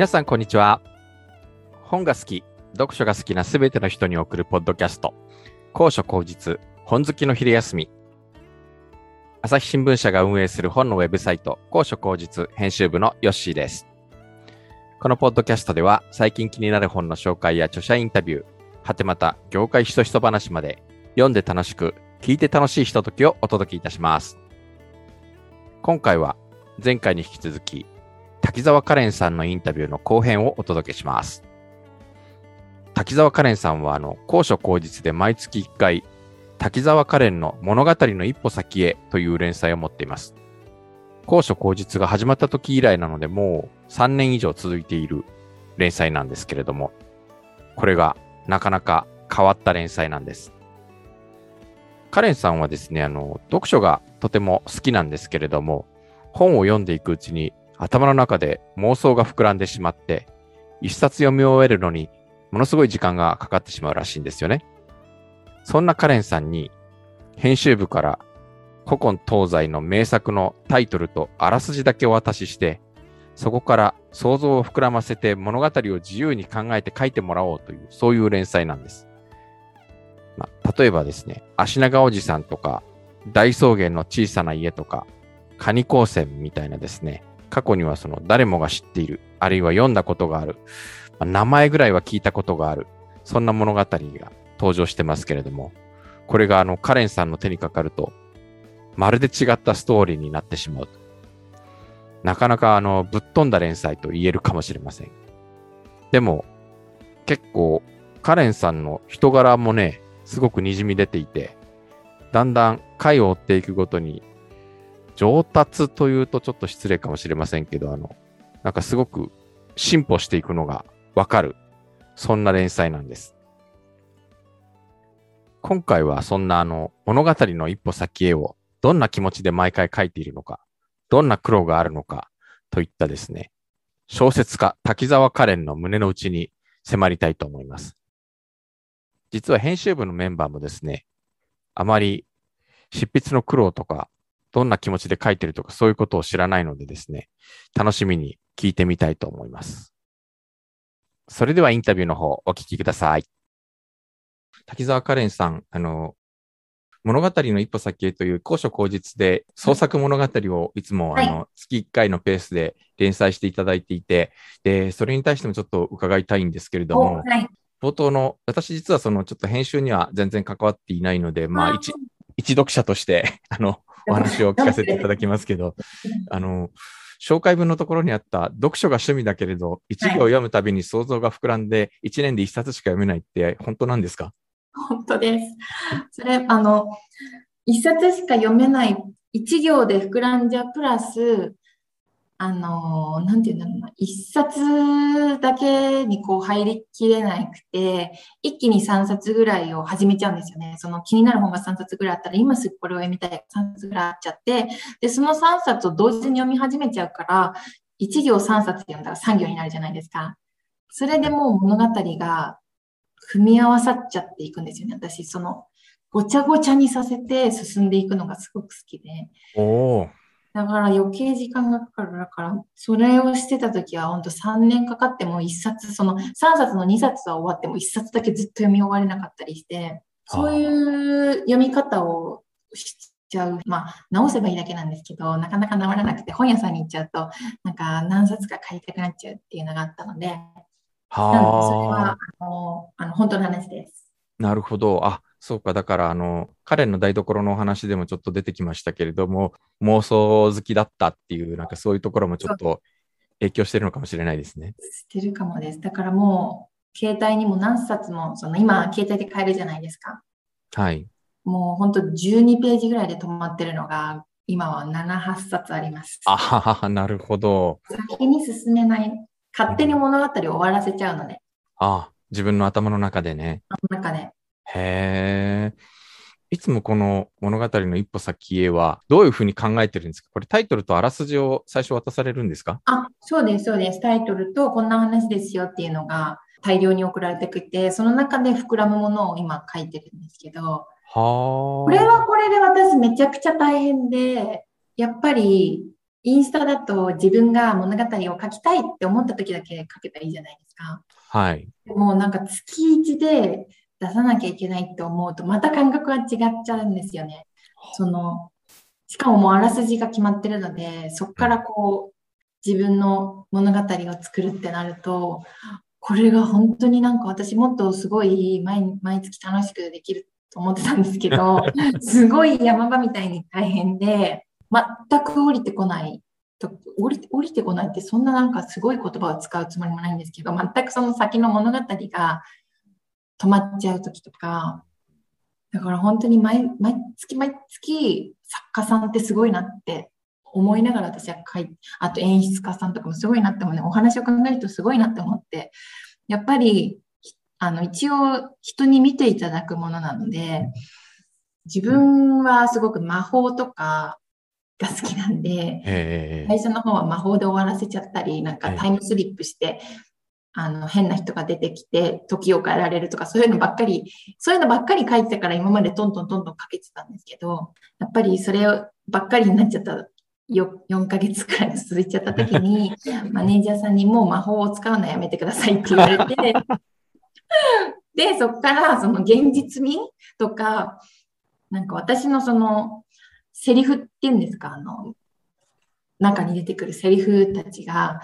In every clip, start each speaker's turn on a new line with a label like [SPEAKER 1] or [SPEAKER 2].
[SPEAKER 1] 皆さん、こんにちは。本が好き、読書が好きなすべての人に送るポッドキャスト、高所高実、本好きの昼休み。朝日新聞社が運営する本のウェブサイト、高所高実編集部のヨッシーです。このポッドキャストでは、最近気になる本の紹介や著者インタビュー、はてまた業界ひそひそ話まで、読んで楽しく、聞いて楽しいひとときをお届けいたします。今回は、前回に引き続き、滝沢カレンさんのインタビューの後編をお届けします。滝沢カレンさんは、あの、高所高実で毎月1回、滝沢カレンの物語の一歩先へという連載を持っています。高所高実が始まった時以来なので、もう3年以上続いている連載なんですけれども、これがなかなか変わった連載なんです。カレンさんはですね、あの、読書がとても好きなんですけれども、本を読んでいくうちに頭の中で妄想が膨らんでしまって、一冊読み終えるのにものすごい時間がかかってしまうらしいんですよね。そんなカレンさんに編集部から古今東西の名作のタイトルとあらすじだけお渡しして、そこから想像を膨らませて物語を自由に考えて書いてもらおうという、そういう連載なんです。まあ、例えばですね、足長おじさんとか、大草原の小さな家とか、カニ光線みたいなですね、過去にはその誰もが知っている、あるいは読んだことがある、まあ、名前ぐらいは聞いたことがある、そんな物語が登場してますけれども、これがあのカレンさんの手にかかると、まるで違ったストーリーになってしまう。なかなかあのぶっ飛んだ連載と言えるかもしれません。でも、結構カレンさんの人柄もね、すごく滲み出ていて、だんだん回を追っていくごとに上達というとちょっと失礼かもしれませんけど、あの、なんかすごく進歩していくのがわかる、そんな連載なんです。今回はそんなあの物語の一歩先へをどんな気持ちで毎回書いているのか、どんな苦労があるのかといったですね、小説家滝沢カレンの胸の内に迫りたいと思います。実は編集部のメンバーもですね、あまり執筆の苦労とかどんな気持ちで書いてるとかそういうことを知らないのでですね、楽しみに聞いてみたいと思います。それではインタビューの方お聞きください。滝沢カレンさん、あの、物語の一歩先へという高所高実で創作物語をいつも、あの月1回のペースで連載していただいていて、で、それに対してもちょっと伺いたいんですけれども、はい、冒頭の、私実はそのちょっと編集には全然関わっていないので、まあ一、一読者として あの、お話を聞かせていただきますけど、あの、紹介文のところにあった読書が趣味だけれど、一行読むたびに想像が膨らんで、一年で一冊しか読めないって本当なんですか？
[SPEAKER 2] 本当です。それ、あの、一冊しか読めない、一行で膨らんじゃプラス、あの、なんていうんだろうな、一冊だけにこう入りきれなくて、一気に三冊ぐらいを始めちゃうんですよね。その気になる本が三冊ぐらいあったら、今すぐこれを読みたい三冊ぐらいあっちゃって、で、その三冊を同時に読み始めちゃうから、一行三冊読んだら三行になるじゃないですか。それでもう物語が組み合わさっちゃっていくんですよね。私、その、ごちゃごちゃにさせて進んでいくのがすごく好きで。だから余計時間がかかる。だから、それをしてた時は本当3年かかっても1冊、その3冊の2冊は終わっても1冊だけずっと読み終われなかったりして、そういう読み方をしちゃう。まあ、直せばいいだけなんですけど、なかなか直らなくて、本屋さんに行っちゃうと、なんか何冊か買いたくなっちゃうっていうのがあったので、はあ。それは、あの、あの本当の話です。
[SPEAKER 1] なるほど。あ、そうか、だからあの、彼の台所のお話でもちょっと出てきましたけれども、妄想好きだったっていう、なんかそういうところもちょっと影響してるのかもしれないですね。
[SPEAKER 2] してるかもです。だからもう、携帯にも何冊も、その今、携帯で買えるじゃないですか。
[SPEAKER 1] はい。
[SPEAKER 2] もう本当12ページぐらいで止まってるのが、今は7、8冊あります。
[SPEAKER 1] あはは、なるほど。
[SPEAKER 2] 先に進めない。勝手に物語を終わらせちゃうので。
[SPEAKER 1] ああ、自分の頭の中でね。
[SPEAKER 2] 頭の中で。
[SPEAKER 1] へえ。いつもこの物語の一歩先へはどういうふうに考えてるんですか？これタイトルとあらすじを最初渡されるんですか？
[SPEAKER 2] あ、そうです、そうです。タイトルとこんな話ですよっていうのが大量に送られてきて、その中で膨らむものを今書いてるんですけど、はこれはこれで私めちゃくちゃ大変で、やっぱりインスタだと自分が物語を書きたいって思った時だけ書けたらいいじゃないですか。
[SPEAKER 1] はい。
[SPEAKER 2] でもなんか月1で出さなきゃいけないって思うと、また感覚が違っちゃうんですよね。その、しかももうあらすじが決まってるので、そこからこう、自分の物語を作るってなると、これが本当になんか私もっとすごい毎毎月楽しくできると思ってたんですけど、すごい山場みたいに大変で、全く降りてこないと降りて降りてこないってそんななんかすごい言葉を使うつもりもないんですけど、全くその先の物語が止まっちゃう時とか、だから本当に毎毎月毎月作家さんってすごいなって思いながら私は書いて、あと演出家さんとかもすごいなって思うね、お話を考えるとすごいなって思って、やっぱり、あの、一応人に見ていただくものなので、自分はすごく魔法とかが好きなんで、最初の方は魔法で終わらせちゃったり、なんかタイムスリップして、あの、変な人が出てきて、時を変えられるとか、そういうのばっかり、そういうのばっかり書いてたから今までトントントントン書けてたんですけど、やっぱりそればっかりになっちゃったよ4ヶ月くらい続いちゃった時に、マネージャーさんにもう魔法を使うのやめてくださいって言われて、で、そこからその現実味とか、なんか私のそのセリフっていうんですか、あの、中に出てくるセリフたちが、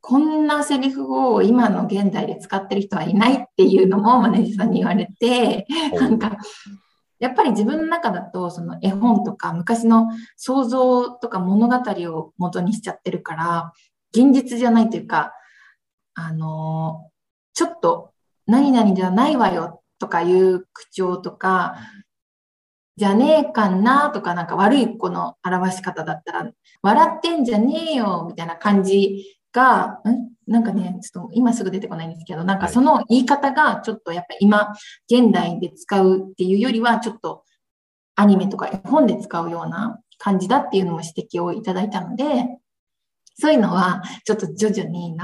[SPEAKER 2] こんなセリフを今の現代で使ってる人はいないっていうのもマネージャーさんに言われて、なんか、やっぱり自分の中だと、その絵本とか昔の想像とか物語を元にしちゃってるから、現実じゃないというか、あのちょっと何々じゃないわよとかいう口調とか、じゃねえかなとか、なんか悪い子の表し方だったら、笑ってんじゃねえよみたいな感じが、ん？なんかね、ちょっと今すぐ出てこないんですけど、なんかその言い方がちょっとやっぱ今、現代で使うっていうよりは、ちょっとアニメとか絵本で使うような感じだっていうのも指摘をいただいたので、そういうのはちょっと徐々に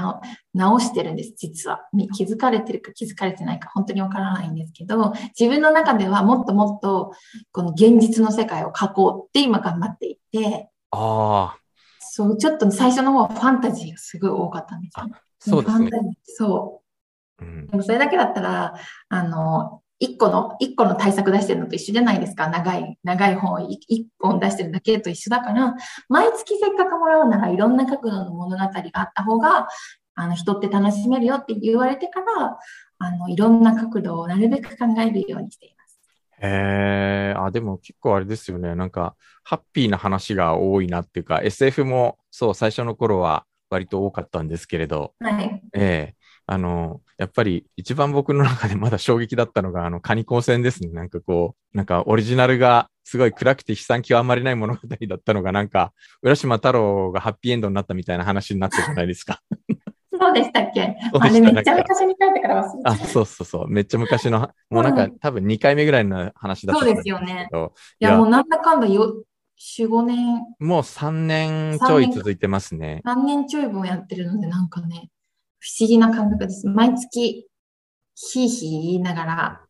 [SPEAKER 2] 直してるんです、実は。気づかれてるか気づかれてないか本当にわからないんですけど、自分の中ではもっともっとこの現実の世界を描こうって今頑張っていて、
[SPEAKER 1] ああ。
[SPEAKER 2] そう、ちょっと最初の方はファンタジーがすごい多かったんですよ、ね。
[SPEAKER 1] そうですね。
[SPEAKER 2] そう。うん、でもそれだけだったら、あの、一個の、一個の対策出してるのと一緒じゃないですか。長い、長い本を一本出してるだけと一緒だから、毎月せっかくもらうならいろんな角度の物語があった方が、あの、人って楽しめるよって言われてから、あの、いろんな角度をなるべく考えるようにしてい。
[SPEAKER 1] へえ、あ、でも結構あれですよね。なんか、ハッピーな話が多いなっていうか、SF もそう、最初の頃は割と多かったんですけれど、
[SPEAKER 2] はい。
[SPEAKER 1] ええあの、やっぱり一番僕の中で まだ衝撃だったのが、あの、カニ光線ですね。なんかこう、なんかオリジナルがすごい暗くて悲惨極まりない物語だったのが、なんか、浦島太郎がハッピーエンドになったみたいな話になったじゃないですか。
[SPEAKER 2] そうでしたっけ？あれめっちゃ昔に書いてから忘れ
[SPEAKER 1] あ、そうそうそう。めっちゃ昔の、もうなんか、うん、多分2回目ぐらいの話だった
[SPEAKER 2] そうですよね。いや、もうなんだかんだよ、4、5年。
[SPEAKER 1] もう3年ちょい続いてますね。
[SPEAKER 2] 3年ちょい分やってるので、なんかね、不思議な感覚です。毎月、ひいひい言いながら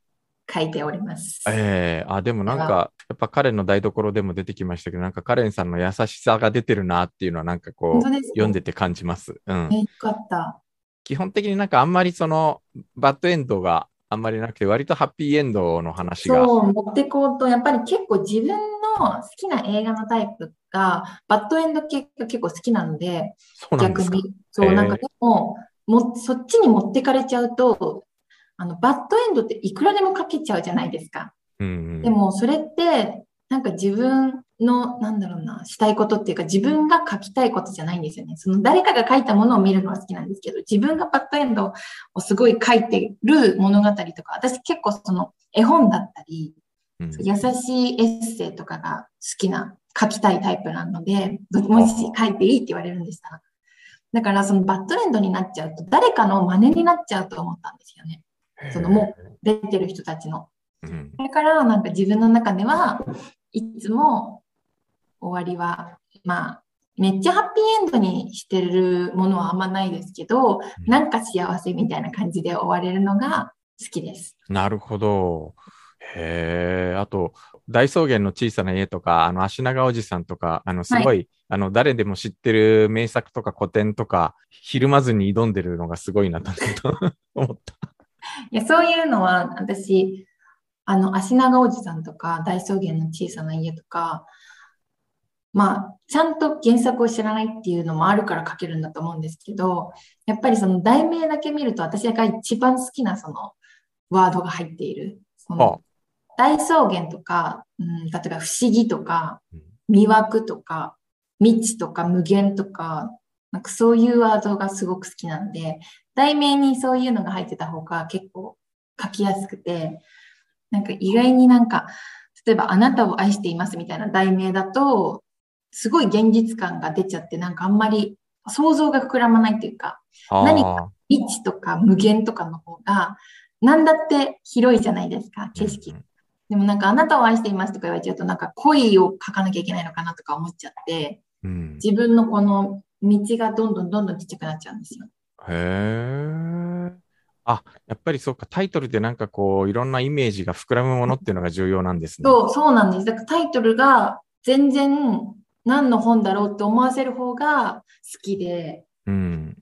[SPEAKER 2] 書いております。
[SPEAKER 1] ええー、あ、でもなんか、やっぱ彼の台所でも出てきましたけど、なんかカレンさんの優しさが出てるなっていうのはなんかこう、読んでて感じます。うん。
[SPEAKER 2] よかった。
[SPEAKER 1] 基本的になんかあんまりその、バッドエンドがあんまりなくて、割とハッピーエンドの話が。
[SPEAKER 2] そう、持ってこうと、やっぱり結構自分の好きな映画のタイプが、バッドエンド系が結構好きなので、
[SPEAKER 1] そうなんです
[SPEAKER 2] 逆に。そう、なんかでも、もそっちに持ってかれちゃうと、あの、バッドエンドっていくらでも書けちゃうじゃないですか。
[SPEAKER 1] うんうん、
[SPEAKER 2] でも、それって、なんか自分の、なんだろうな、したいことっていうか、自分が書きたいことじゃないんですよね。その誰かが書いたものを見るのは好きなんですけど、自分がバッドエンドをすごい書いてる物語とか、私結構その絵本だったり、うん、優しいエッセイとかが好きな、書きたいタイプなので、もし書いていいって言われるんでしたら。だからそのバッドエンドになっちゃうと、誰かの真似になっちゃうと思ったんですよね。そのもう出てる人たちの。だからなんか自分の中ではいつも終わりは、まあ、めっちゃハッピーエンドにしてるものはあんまないですけど、なんか幸せみたいな感じで終われるのが好きです。
[SPEAKER 1] なるほど。へえ、あと、大草原の小さな家とか、あの、足長おじさんとか、あの、すごい、あの、誰でも知ってる名作とか古典とか、ひるまずに挑んでるのがすごいなと思った。
[SPEAKER 2] いや、そういうのは、私、あの、足長おじさんとか、大草原の小さな家とか、まあ、ちゃんと原作を知らないっていうのもあるから書けるんだと思うんですけど、やっぱりその題名だけ見ると、私が一番好きなそのワードが入っている。その大草原とか、うん、例えば不思議とか、魅惑とか、未知とか無限とか、なんかそういうワードがすごく好きなので、題名にそういうのが入ってた方が結構書きやすくて、なんか意外になんか、例えばあなたを愛していますみたいな題名だと、すごい現実感が出ちゃって、なんかあんまり想像が膨らまないっていうか、何か未知とか無限とかの方が、なんだって広いじゃないですか、景色。でもなんかあなたを愛していますとか言われちゃうと、なんか恋を書かなきゃいけないのかなとか思っちゃって、うん、自分のこの道がどんどんどんどんちっちゃくなっちゃうんですよ。
[SPEAKER 1] へえ。あ、やっぱりそうか、タイトルでなんかこう、いろんなイメージが膨らむものっていうのが重要なんですね。
[SPEAKER 2] そう、そうなんです。だからタイトルが全然何の本だろうって思わせる方が好きで、うん、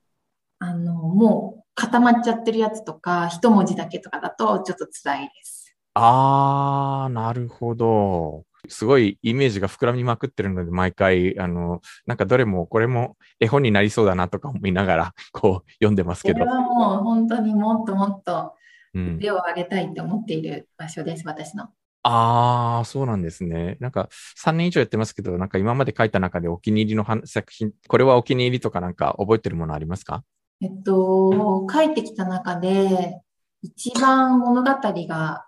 [SPEAKER 2] あの、もう固まっちゃってるやつとか、一文字だけとかだとちょっと辛いです。
[SPEAKER 1] あー、なるほど。すごいイメージが膨らみまくってるので、毎回、あの、なんかどれもこれも絵本になりそうだなとか思いながら、こう、読んでますけど。これ
[SPEAKER 2] はもう本当にもっともっと手を挙げたいって思っている場所です、うん、私の。
[SPEAKER 1] ああ、そうなんですね。なんか3年以上やってますけど、なんか今まで書いた中でお気に入りの作品、これはお気に入りとかなんか覚えてるものありますか？
[SPEAKER 2] えっと、書いてきた中で、一番物語が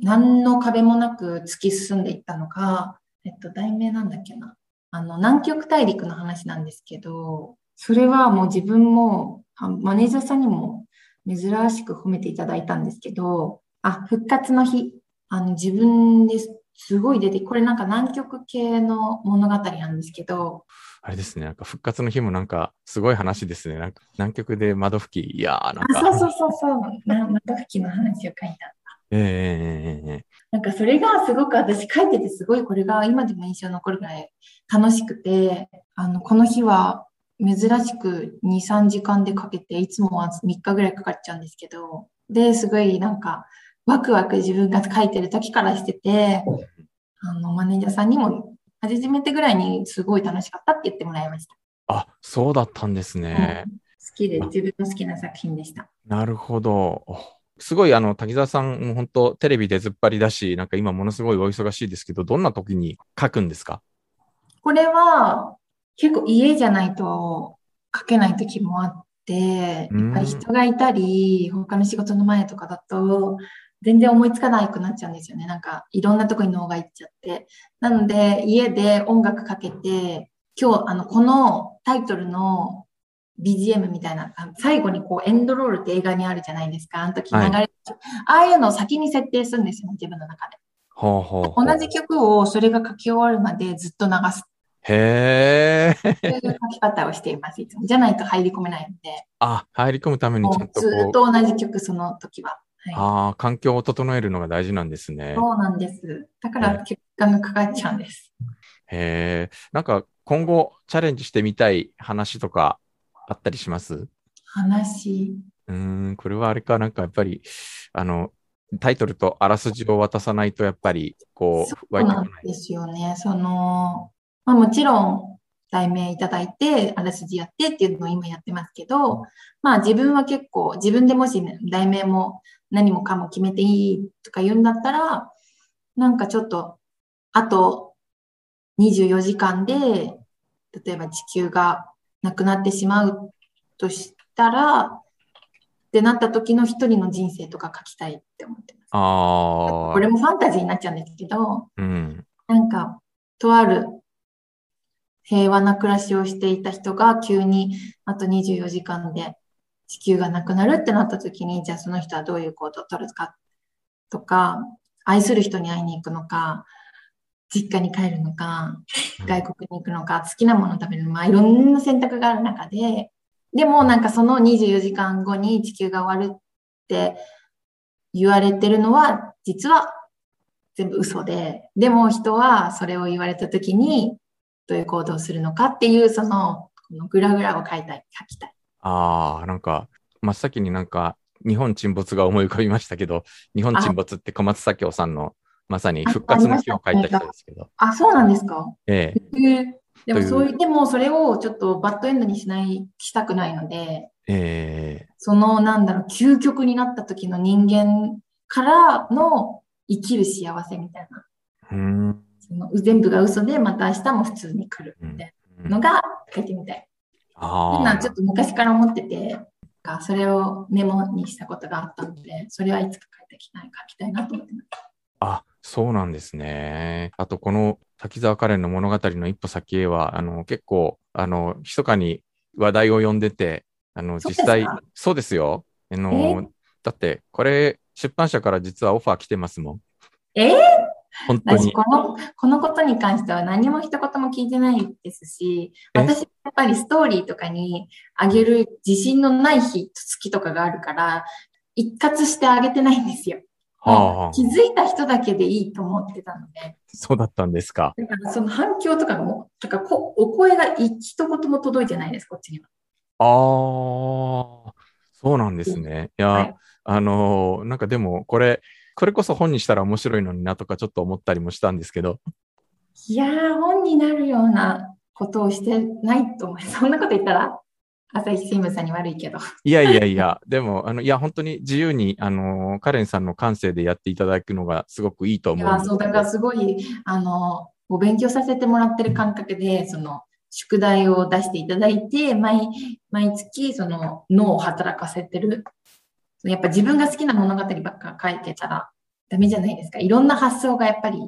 [SPEAKER 2] 何の壁もなく突き進んでいったのが、えっと、題名なんだっけな。あの、南極大陸の話なんですけど、それはもう自分も、マネージャーさんにも珍しく褒めていただいたんですけど、あ、復活の日。あの、自分ですごい出て、これなんか南極系の物語なんですけど、
[SPEAKER 1] あれですね、なんか復活の日もなんかすごい話ですね。なんか南極で窓拭き、いやーなんか。
[SPEAKER 2] そうそうそうそう、窓拭きの話を書いた。ええー、なんかそれがすごく私書いててすごいこれが今でも印象残るぐらい楽しくて、あの、この日は珍しく2、3時間でかけて、いつもは3日ぐらいかかっちゃうんですけど、で、すごいなんかワクワク自分が書いてる時からしてて、あの、マネージャーさんにも初めてぐらいにすごい楽しかったって言ってもらいました。
[SPEAKER 1] あ、そうだったんですね。うん、好
[SPEAKER 2] きで、自分の好きな作品でした。
[SPEAKER 1] なるほど。すごい、あの、滝沢さん、も本当テレビ出ずっぱりだし、なんか今ものすごいお忙しいですけど、どんな時に書くんですか？
[SPEAKER 2] これは、結構家じゃないと書けない時もあって、やっぱり人がいたり、他の仕事の前とかだと、全然思いつかなくなっちゃうんですよね。なんか、いろんなとこに脳がいっちゃって。なので、家で音楽かけて、今日、あの、このタイトルの BGM みたいな、最後にこう、エンドロールって映画にあるじゃないですか。あの時流れ、はい、ああいうのを先に設定するんですよね、自分の中で。
[SPEAKER 1] ほうほうほう
[SPEAKER 2] 同じ曲をそれが書き終わるまでずっと流す。
[SPEAKER 1] へえ。
[SPEAKER 2] そういう書き方をしています、いつも。じゃないと入り込めないので。
[SPEAKER 1] あ、入り込むためにちゃんと
[SPEAKER 2] ずっと同じ曲、その時は。
[SPEAKER 1] はい、ああ、環境を整えるのが大事なんですね。
[SPEAKER 2] そうなんです。だから結果がかかっちゃうんです。
[SPEAKER 1] へえ。なんか今後チャレンジしてみたい話とかあったりします？
[SPEAKER 2] 話。
[SPEAKER 1] うん、これはあれか、なんかやっぱり、あの、タイトルとあらすじを渡さないと、やっぱり、こう、
[SPEAKER 2] そうなんですよね。その、まあもちろん、題名いただいて、あらすじやってっていうのを今やってますけど、まあ自分は結構、自分でもし、ね、題名も何もかも決めていいとか言うんだったら、なんかちょっと、あと24時間で、例えば地球がなくなってしまうとしたら、ってなった時の一人の人生とか書きたいって思ってます。あこれもファンタジーになっちゃうんですけど、うん、なんか、とある平和な暮らしをしていた人が急にあと24時間で地球がなくなるってなった時に、じゃあその人はどういう行動を取るかとか、愛する人に会いに行くのか、実家に帰るのか、外国に行くのか、好きなもの食べるのか、まあ、いろんな選択がある中で、でもなんかその24時間後に地球が終わるって言われてるのは、実は全部嘘で、でも人はそれを言われた時にどういう行動をするのかっていう、その、このグラグラを書いたい、書きたい。
[SPEAKER 1] ああ、なんか、真っ先になんか、日本沈没が思い浮かびましたけど、日本沈没って小松左京さんのまさに復活の日を書いた人ですけど。
[SPEAKER 2] あ、そうなんですか？
[SPEAKER 1] ええ。
[SPEAKER 2] えーでもそういう、でもそれをちょっとバッドエンドにしない、したくないので、
[SPEAKER 1] ええ。
[SPEAKER 2] その、なんだろう、究極になった時の人間からの生きる幸せみたいな。
[SPEAKER 1] うん。
[SPEAKER 2] その全部が嘘で、また明日も普通に来るみたいなのが書いてみたい。
[SPEAKER 1] ああ。
[SPEAKER 2] 今ちょっと昔から思ってて、かそれをメモにしたことがあったので、それはいつか書いてきたい、書きたいなと思ってます。
[SPEAKER 1] あ、そうなんですね。あと、この滝沢カレンの物語の一歩先へは、あの、結構、あの、密かに話題を呼んでて、あの、実際、そうですよ。あの、
[SPEAKER 2] え？
[SPEAKER 1] だって、これ、出版社から実はオファー来てますもん。
[SPEAKER 2] え？ー
[SPEAKER 1] 本当に。
[SPEAKER 2] 私この、このことに関しては何も一言も聞いてないですし、
[SPEAKER 1] え？
[SPEAKER 2] 私やっぱりストーリーとかにあげる自信のない日、月とかがあるから、一括してあげてないんですよ。
[SPEAKER 1] はあ、
[SPEAKER 2] 気づいた人だけでいいと思ってたので、
[SPEAKER 1] そうだったんですか。
[SPEAKER 2] だからその反響とかがもかこお声が一言も届いてないです、こっちには。
[SPEAKER 1] ああ、そうなんですね。いや、
[SPEAKER 2] はい
[SPEAKER 1] あのーなんかでも、これ、これこそ本にしたら面白いのになとかちょっと思ったりもしたんですけど、
[SPEAKER 2] いやー、本になるようなことをしてないと思います。そんなこと言ったら、朝日新聞さんに悪いけど。
[SPEAKER 1] いやいやいや、でも、あの、いや、本当に自由に、あのーカレンさんの感性でやっていただくのがすごくいいと
[SPEAKER 2] いや、
[SPEAKER 1] 思うんです
[SPEAKER 2] そう、だからすごい、あの、お勉強させてもらってる感覚で、その、宿題を出していただいて、毎、毎月、その、脳を働かせてる。やっぱ自分が好きな物語ばっか書いてたらダメじゃないですか。いろんな発想がやっぱり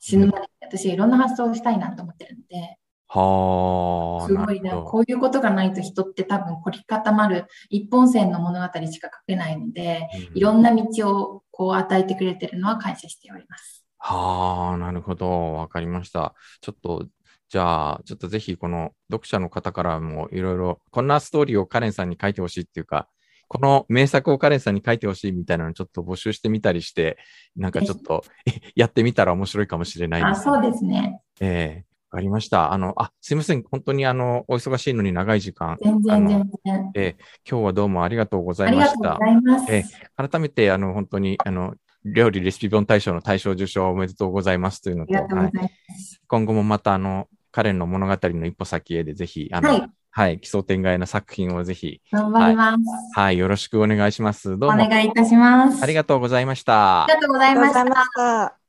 [SPEAKER 2] 死ぬまで、私はいろんな発想をしたいなと思ってるので、
[SPEAKER 1] はあ、
[SPEAKER 2] すごいな。こういうことがないと人って多分凝り固まる一本線の物語しか書けないので、いろんな道をこう与えてくれてるのは感謝しております。
[SPEAKER 1] はあ、なるほど。わかりました。ちょっと、じゃあ、ちょっとぜひこの読者の方からもいろいろ、こんなストーリーをカレンさんに書いてほしいっていうか、この名作をカレンさんに書いてほしいみたいなのをちょっと募集してみたりして、なんかちょっと やってみたら面白いかもしれない
[SPEAKER 2] あ、
[SPEAKER 1] です。
[SPEAKER 2] そうですね。
[SPEAKER 1] ええわかりました。あの、あ、すいません。本当にあの、お忙しいのに長い時間、
[SPEAKER 2] 全然
[SPEAKER 1] あの
[SPEAKER 2] 全然。
[SPEAKER 1] 今日はどうもありがとうござ
[SPEAKER 2] あ
[SPEAKER 1] いました
[SPEAKER 2] りがとうご。ざいます。
[SPEAKER 1] え改めて、あの、本当に、あの、料理レシピ本大賞の大賞受賞おめでとうございますというのと、
[SPEAKER 2] ありがとうご
[SPEAKER 1] はい
[SPEAKER 2] ざいます。
[SPEAKER 1] 今後もまた、あの、カレンの物語の一歩先へでぜひ、あの、
[SPEAKER 2] は
[SPEAKER 1] はいい、奇想天外な作品をぜひ、
[SPEAKER 2] 頑張ります。
[SPEAKER 1] はい、よろしくお願いします。ど
[SPEAKER 2] お
[SPEAKER 1] うも
[SPEAKER 2] 願いいたします。
[SPEAKER 1] ありがとうございました
[SPEAKER 2] あり。がとうございま。した。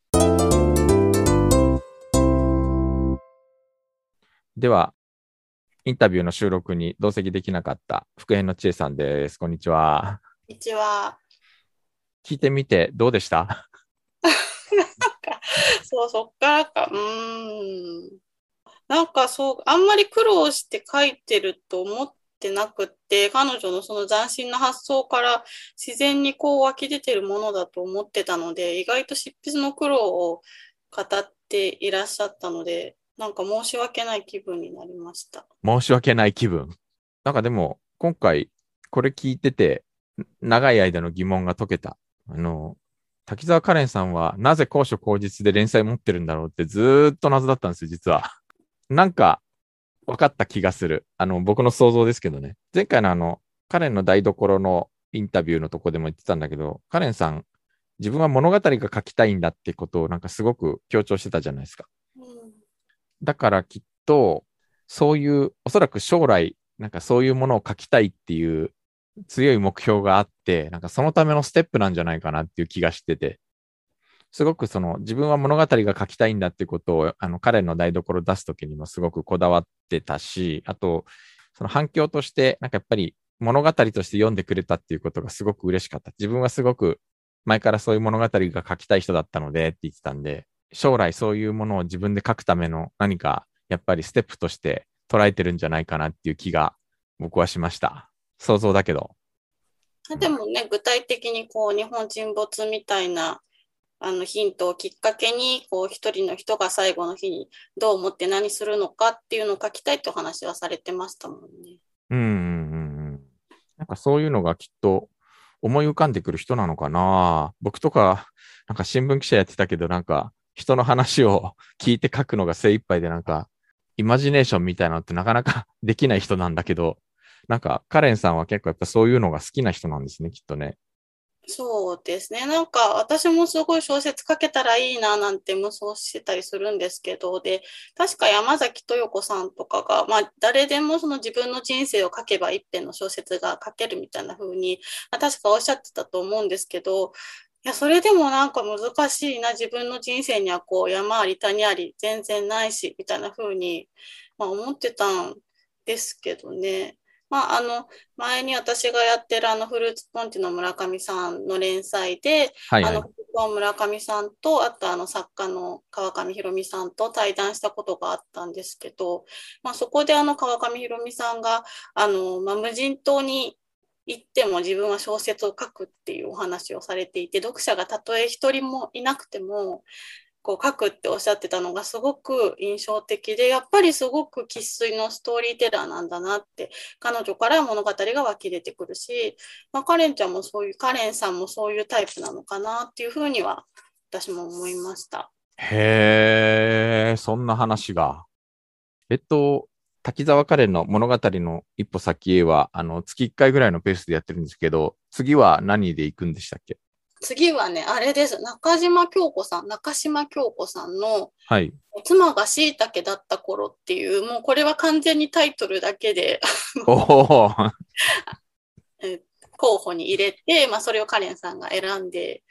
[SPEAKER 1] では、インタビューの収録に同席できなかった福編の千恵さんです。こんにちは。
[SPEAKER 3] こんにちは。
[SPEAKER 1] 聞いてみてどうでした？
[SPEAKER 3] そう、そっからか。うーん。なんかそう、あんまり苦労して書いてると思ってなくって、彼女のその斬新な発想から自然にこう湧き出てるものだと思ってたので、意外と執筆の苦労を語っていらっしゃったので、なんか申し訳ない気分になりました。
[SPEAKER 1] 申し訳ない気分。なんかでも、今回、これ聞いてて、長い間の疑問が解けた。あの、滝沢カレンさんは、なぜ高所高実で連載持ってるんだろうってずーっと謎だったんですよ、実は。なんか、分かった気がする。あの、僕の想像ですけどね。前回のあの、カレンの台所のインタビューのとこでも言ってたんだけど、カレンさん、自分は物語が書きたいんだってことをなんかすごく強調してたじゃないですか。だからきっと、そういう、おそらく将来、なんかそういうものを書きたいっていう強い目標があって、なんかそのためのステップなんじゃないかなっていう気がしてて、すごくその自分は物語が書きたいんだってことを、あの彼の台所を出すときにもすごくこだわってたし、あと、その反響として、なんかやっぱり物語として読んでくれたっていうことがすごく嬉しかった。自分はすごく前からそういう物語が書きたい人だったのでって言ってたんで、将来そういうものを自分で書くための何かやっぱりステップとして捉えてるんじゃないかなっていう気が僕はしました。想像だけど。
[SPEAKER 3] でもね、具体的にこう日本沈没みたいなあのヒントをきっかけに、こう一人の人が最後の日にどう思って何するのかっていうのを書きたいってお話はされてましたもんね。
[SPEAKER 1] うんうんうんうん。なんかそういうのがきっと思い浮かんでくる人なのかな僕とかなんか新聞記者やってたけど、なんか人の話を聞いて書くのが精一杯で、なんかイマジネーションみたいなのってなかなか できない人なんだけど、なんかカレンさんは結構やっぱそういうのが好きな人なんですね、きっとね。
[SPEAKER 3] そうですね。なんか私もすごい小説書けたらいいななんて無双してたりするんですけど、で、確か山崎豊子さんとかが、まあ誰でもその自分の人生を書けば一編の小説が書けるみたいな風に、まあ、確かおっしゃってたと思うんですけど、や、それでもなんか難しいな、自分の人生にはこう山あり谷あり全然ないし、みたいな風に、まあ思ってたんですけどね。まあ、あの、前に私がやってるあのフルーツポンチの村上さんの連載で、
[SPEAKER 1] はいはい
[SPEAKER 3] あの、村上さんと、あとあの作家の川上ひろみさんと対談したことがあったんですけど、まあ、そこであの川上ひろみさんが、あの、まあ、無人島に行っても自分は小説を書くっていうお話をされていて、読者がたとえ一人もいなくても、こう書くっておっしゃってたのがすごく印象的で、やっぱりすごく生粋のストーリーテラーなんだなって、彼女から物語が湧き出てくるし、まあ、カレンちゃんもそういう、カレンさんもそういうタイプなのかなっていうふうには私も思いました。
[SPEAKER 1] へえ、そんな話が。えっと、滝沢カレンの物語の一歩先へは、あの、月1回ぐらいのペースでやってるんですけど、次は何で行くんでしたっけ？
[SPEAKER 3] 次はね、あれです。中島京子さん、中島京子さんの
[SPEAKER 1] はい。
[SPEAKER 3] 妻が椎茸だった頃っていう、もうこれは完全にタイトルだけで 候補に入れて、まあ、それをカレンさんが選んで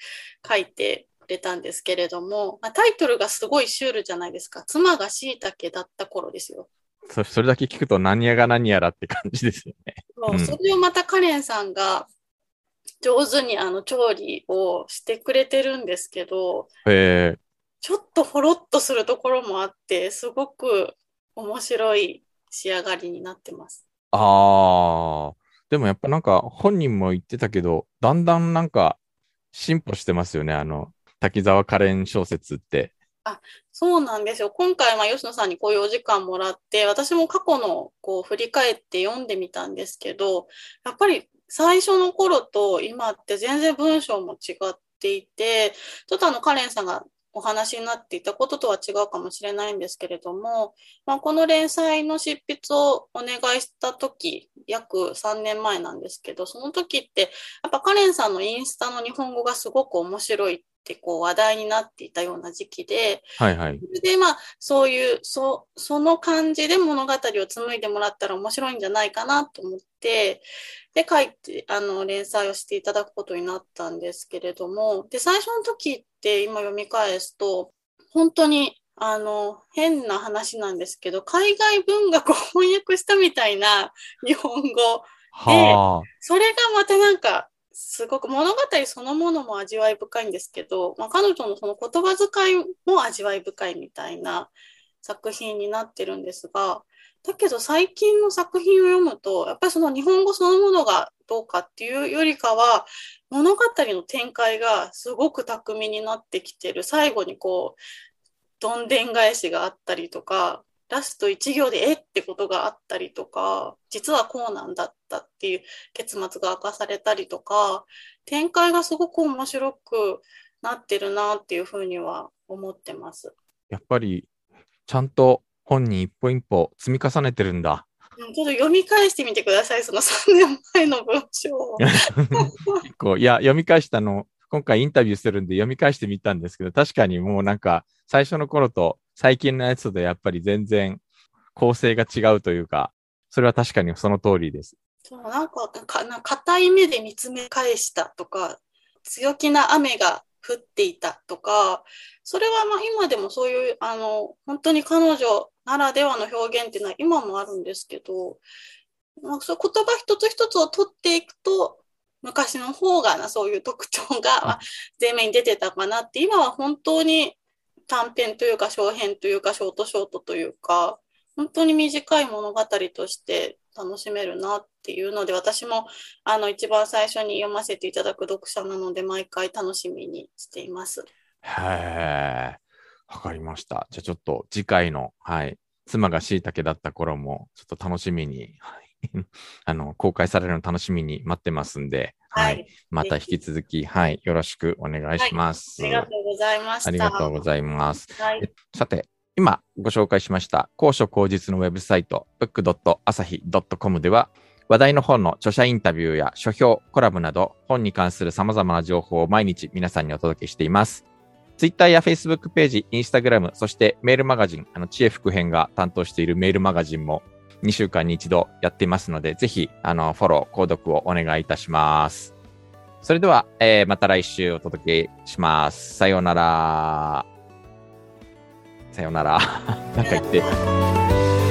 [SPEAKER 3] 書いてくれたんですけれども、まあ、タイトルがすごいシュールじゃないですか。妻が椎茸だった頃ですよ。
[SPEAKER 1] そそれだけ聞くと何やが何やらって感じですよね。うん
[SPEAKER 3] もうそれをまたカレンさんが上手にあの調理をしてくれてるんですけど、
[SPEAKER 1] へえ、
[SPEAKER 3] ちょっとほろっとするところもあって、すごく面白い仕上がりになってます。
[SPEAKER 1] ああ、でもやっぱなんか本人も言ってたけど、だんだんなんか進歩してますよね、あの、滝沢カレン小説って。
[SPEAKER 3] あそうなんですよ。今回、は、吉野さんにこういうお時間もらって、私も過去のこう振り返って読んでみたんですけど、やっぱり最初の頃と今って全然文章も違っていて、ちょっとあのカレンさんがお話になっていたこととは違うかもしれないんですけれども、まあ、この連載の執筆をお願いした時、約3年前なんですけど、その時って、やっぱカレンさんのインスタの日本語がすごく面白いってこう話題になっていたような時期で、
[SPEAKER 1] はいはい。
[SPEAKER 3] で、まあ、そういう、そ、その感じで物語を紡いでもらったら面白いんじゃないかなと思って、で、書いて、あの、連載をしていただくことになったんですけれども、で、最初の時って今読み返すと、本当に、あの、変な話なんですけど、海外文学を翻訳したみたいな 日本語。
[SPEAKER 1] は
[SPEAKER 3] それがまたなんか、すごく物語そのものも味わい深いんですけど、まあ、彼女のその言葉遣いも味わい深いみたいな作品になってるんですが、だけど最近の作品を読むと、やっぱりその日本語そのものがどうかっていうよりかは、物語の展開がすごく巧みになってきてる。最後にこう、どんでん返しがあったりとか、ラスト一行でえってことがあったりとか、実はこうなんだったっていう結末が明かされたりとか、展開がすごく面白くなってるなっていうふうには思ってます。
[SPEAKER 1] やっぱり、ちゃんと本人一歩一歩積み重ねてるんだ。
[SPEAKER 3] うんちょっと読み返してみてください、その3年前の文章を。
[SPEAKER 1] 結構、いや、読み返したの、今回インタビューしてるんで読み返してみたんですけど、確かにもうなんか、最初の頃と最近のやつとやっぱり全然構成が違うというか、それは確かにその通りです。
[SPEAKER 3] そうなんかかな、硬い目で見つめ返したとか、強気な雨が降っていたとか、それはまあ今でもそういう、あの、本当に彼女ならではの表現っていうのは今もあるんですけど、まあ、そう言葉一つ一つを取っていくと、昔の方がな、そういう特徴がまあ前面に出てたかなって、今は本当に短編というか小編というかショートショートというか、本当に短い物語として楽しめるなっていうので、私もあの一番最初に読ませていただく読者なので、毎回楽しみにしています。
[SPEAKER 1] へえ、わかりました。じゃあちょっと次回の、はい、妻が椎茸だった頃も、ちょっと楽しみに、はい、あの、公開されるの楽しみに待ってますんで、は。
[SPEAKER 3] はいい。
[SPEAKER 1] また引き続き、はい、よろしくお願いします。
[SPEAKER 3] ありがとうございました。
[SPEAKER 1] ありがとうございます。
[SPEAKER 3] はい。
[SPEAKER 1] さて、今ご紹介しました高所高実のウェブサイト book.asahi.com では話題の本の著者インタビューや書評、コラムなど本に関する様々な情報を毎日皆さんにお届けしています。Twitter や Facebook ページ、Instagram、そしてメールマガジン、あの、知恵副編が担当しているメールマガジンも2週間に一度やっていますので、ぜひ、あの、フォロー、購読をお願いいたします。それでは、えーまた来週お届けします。さようなら。さようなら。なんか言って。